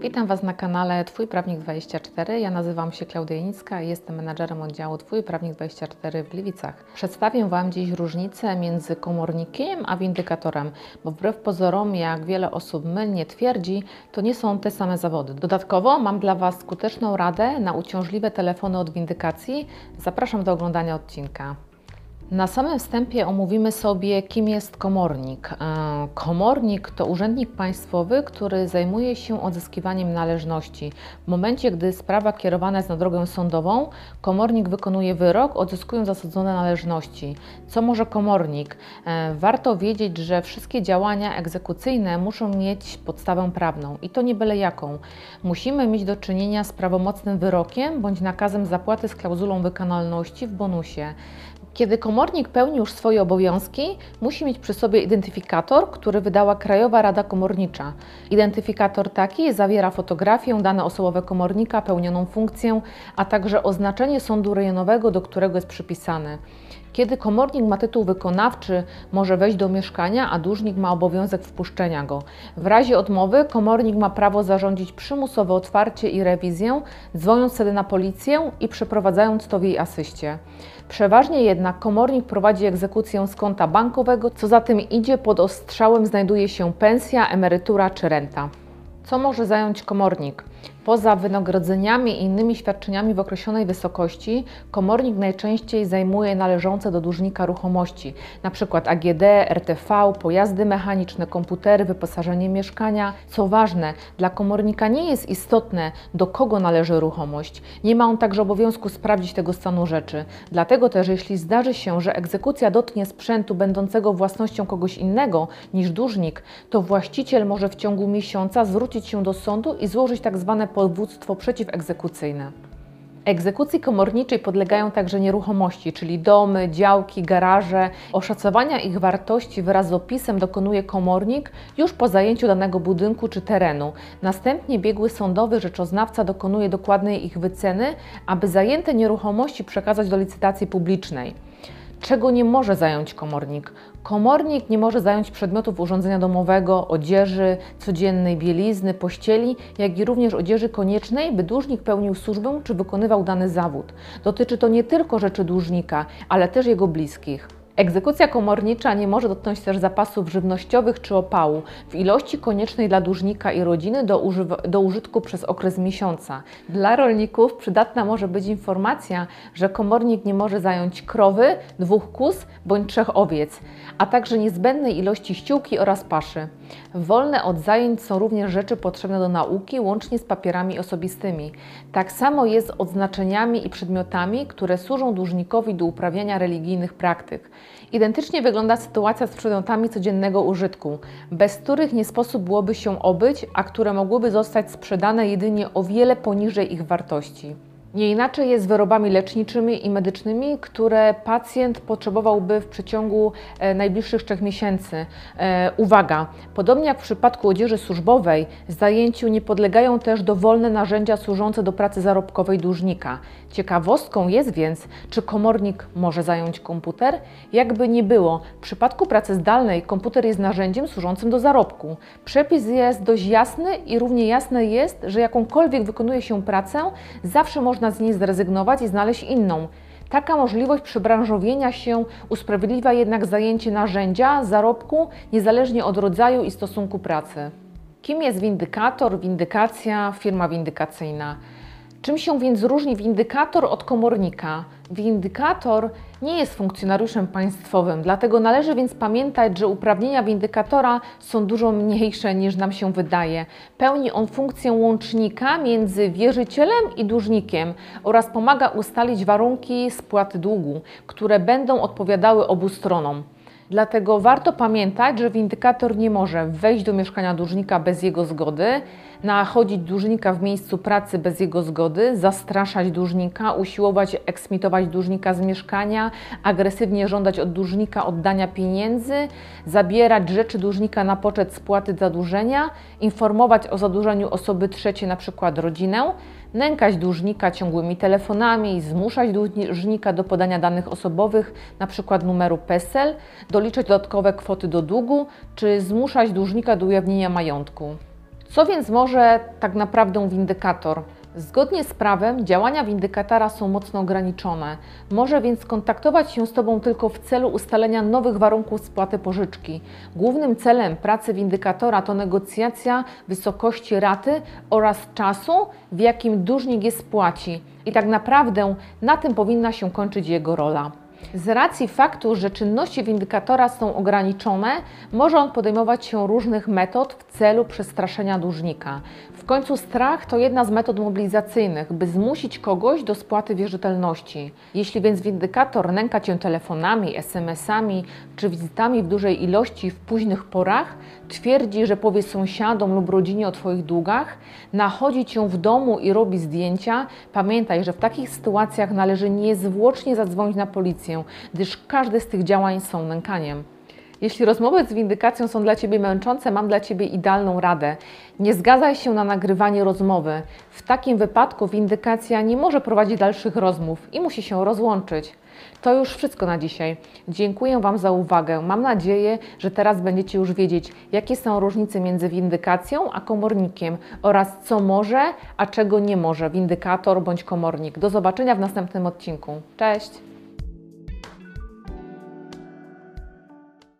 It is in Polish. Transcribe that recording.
Witam Was na kanale Twój Prawnik 24. Ja nazywam się Klaudia Janicka i jestem menadżerem oddziału Twój Prawnik 24 w Gliwicach. Przedstawię Wam dziś różnicę między komornikiem a windykatorem, bo wbrew pozorom, jak wiele osób mylnie twierdzi, to nie są te same zawody. Dodatkowo mam dla Was skuteczną radę na uciążliwe telefony od windykacji. Zapraszam do oglądania odcinka. Na samym wstępie omówimy sobie, kim jest komornik. E, komornik to urzędnik państwowy, który zajmuje się odzyskiwaniem należności. W momencie, gdy sprawa kierowana jest na drogę sądową, komornik wykonuje wyrok, odzyskując zasadzone należności. Co może komornik? E, warto wiedzieć, że wszystkie działania egzekucyjne muszą mieć podstawę prawną i to nie byle jaką. Musimy mieć do czynienia z prawomocnym wyrokiem bądź nakazem zapłaty z klauzulą wykonalności w bonusie. Kiedy komornik pełni już swoje obowiązki, musi mieć przy sobie identyfikator, który wydała Krajowa Rada Komornicza. Identyfikator taki zawiera fotografię, dane osobowe komornika, pełnioną funkcję, a także oznaczenie sądu rejonowego, do którego jest przypisany. Kiedy komornik ma tytuł wykonawczy, może wejść do mieszkania, a dłużnik ma obowiązek wpuszczenia go. W razie odmowy komornik ma prawo zarządzić przymusowe otwarcie i rewizję, dzwoniąc wtedy na policję i przeprowadzając to w jej asyście. Przeważnie jednak komornik prowadzi egzekucję z konta bankowego, co za tym idzie pod ostrzałem znajduje się pensja, emerytura czy renta. Co może zająć komornik? Poza wynagrodzeniami i innymi świadczeniami w określonej wysokości, komornik najczęściej zajmuje należące do dłużnika ruchomości, np. AGD, RTV, pojazdy mechaniczne, komputery, wyposażenie mieszkania. Co ważne, dla komornika nie jest istotne, do kogo należy ruchomość. Nie ma on także obowiązku sprawdzić tego stanu rzeczy. Dlatego też, jeśli zdarzy się, że egzekucja dotknie sprzętu będącego własnością kogoś innego niż dłużnik, to właściciel może w ciągu miesiąca zwrócić się do sądu i złożyć tzw. Tak powództwo przeciwegzekucyjne. Egzekucji komorniczej podlegają także nieruchomości, czyli domy, działki, garaże. Oszacowania ich wartości wraz z opisem dokonuje komornik już po zajęciu danego budynku czy terenu. Następnie biegły sądowy rzeczoznawca dokonuje dokładnej ich wyceny, aby zajęte nieruchomości przekazać do licytacji publicznej. Czego nie może zająć komornik? Komornik nie może zająć przedmiotów urządzenia domowego, odzieży, codziennej bielizny, pościeli, jak i również odzieży koniecznej, by dłużnik pełnił służbę czy wykonywał dany zawód. Dotyczy to nie tylko rzeczy dłużnika, ale też jego bliskich. Egzekucja komornicza nie może dotknąć też zapasów żywnościowych czy opału w ilości koniecznej dla dłużnika i rodziny do, do, użytku przez okres miesiąca. Dla rolników przydatna może być informacja, że komornik nie może zająć krowy, dwóch kóz bądź trzech owiec, a także niezbędnej ilości ściółki oraz paszy. Wolne od zajęć są również rzeczy potrzebne do nauki, łącznie z papierami osobistymi. Tak samo jest z odznaczeniami i przedmiotami, które służą dłużnikowi do uprawiania religijnych praktyk. Identycznie wygląda sytuacja z przedmiotami codziennego użytku, bez których nie sposób byłoby się obyć, a które mogłyby zostać sprzedane jedynie o wiele poniżej ich wartości. Nie inaczej jest z wyrobami leczniczymi i medycznymi, które pacjent potrzebowałby w przeciągu e, najbliższych trzech miesięcy. E, uwaga, podobnie jak w przypadku odzieży służbowej, zajęciu nie podlegają też dowolne narzędzia służące do pracy zarobkowej dłużnika. Ciekawostką jest więc, czy komornik może zająć komputer? Jakby nie było, w przypadku pracy zdalnej komputer jest narzędziem służącym do zarobku. Przepis jest dość jasny i równie jasne jest, że jakąkolwiek wykonuje się pracę, zawsze można można z niej zrezygnować i znaleźć inną. Taka możliwość przebranżowienia się usprawiedliwia jednak zajęcie narzędzia, zarobku, niezależnie od rodzaju i stosunku pracy. Kim jest windykator, windykacja, firma windykacyjna? Czym się więc różni windykator od komornika? Windykator nie jest funkcjonariuszem państwowym, dlatego należy więc pamiętać, że uprawnienia windykatora są dużo mniejsze niż nam się wydaje. Pełni on funkcję łącznika między wierzycielem i dłużnikiem oraz pomaga ustalić warunki spłaty długu, które będą odpowiadały obu stronom. Dlatego warto pamiętać, że windykator nie może wejść do mieszkania dłużnika bez jego zgody, nachodzić dłużnika w miejscu pracy bez jego zgody, zastraszać dłużnika, usiłować eksmitować dłużnika z mieszkania, agresywnie żądać od dłużnika oddania pieniędzy, zabierać rzeczy dłużnika na poczet spłaty zadłużenia, informować o zadłużeniu osoby trzeciej, np. rodzinę, nękać dłużnika ciągłymi telefonami, zmuszać dłużnika do podania danych osobowych, np. numeru PESEL, doliczać dodatkowe kwoty do długu, czy zmuszać dłużnika do ujawnienia majątku. Co więc może tak naprawdę windykator? Zgodnie z prawem działania windykatora są mocno ograniczone. Może więc kontaktować się z Tobą tylko w celu ustalenia nowych warunków spłaty pożyczki. Głównym celem pracy windykatora to negocjacja wysokości raty oraz czasu, w jakim dłużnik je spłaci. I tak naprawdę na tym powinna się kończyć jego rola. Z racji faktu, że czynności windykatora są ograniczone, może on podejmować się różnych metod w celu przestraszenia dłużnika. W końcu strach to jedna z metod mobilizacyjnych, by zmusić kogoś do spłaty wierzytelności. Jeśli więc windykator nęka Cię telefonami, SMS-ami czy wizytami w dużej ilości w późnych porach, twierdzi, że powie sąsiadom lub rodzinie o Twoich długach, nachodzi Cię w domu i robi zdjęcia, pamiętaj, że w takich sytuacjach należy niezwłocznie zadzwonić na policję, gdyż każde z tych działań są nękaniem. Jeśli rozmowy z windykacją są dla Ciebie męczące, mam dla Ciebie idealną radę. Nie zgadzaj się na nagrywanie rozmowy. W takim wypadku windykacja nie może prowadzić dalszych rozmów i musi się rozłączyć. To już wszystko na dzisiaj. Dziękuję Wam za uwagę. Mam nadzieję, że teraz będziecie już wiedzieć, jakie są różnice między windykacją a komornikiem oraz co może, a czego nie może windykator bądź komornik. Do zobaczenia w następnym odcinku. Cześć!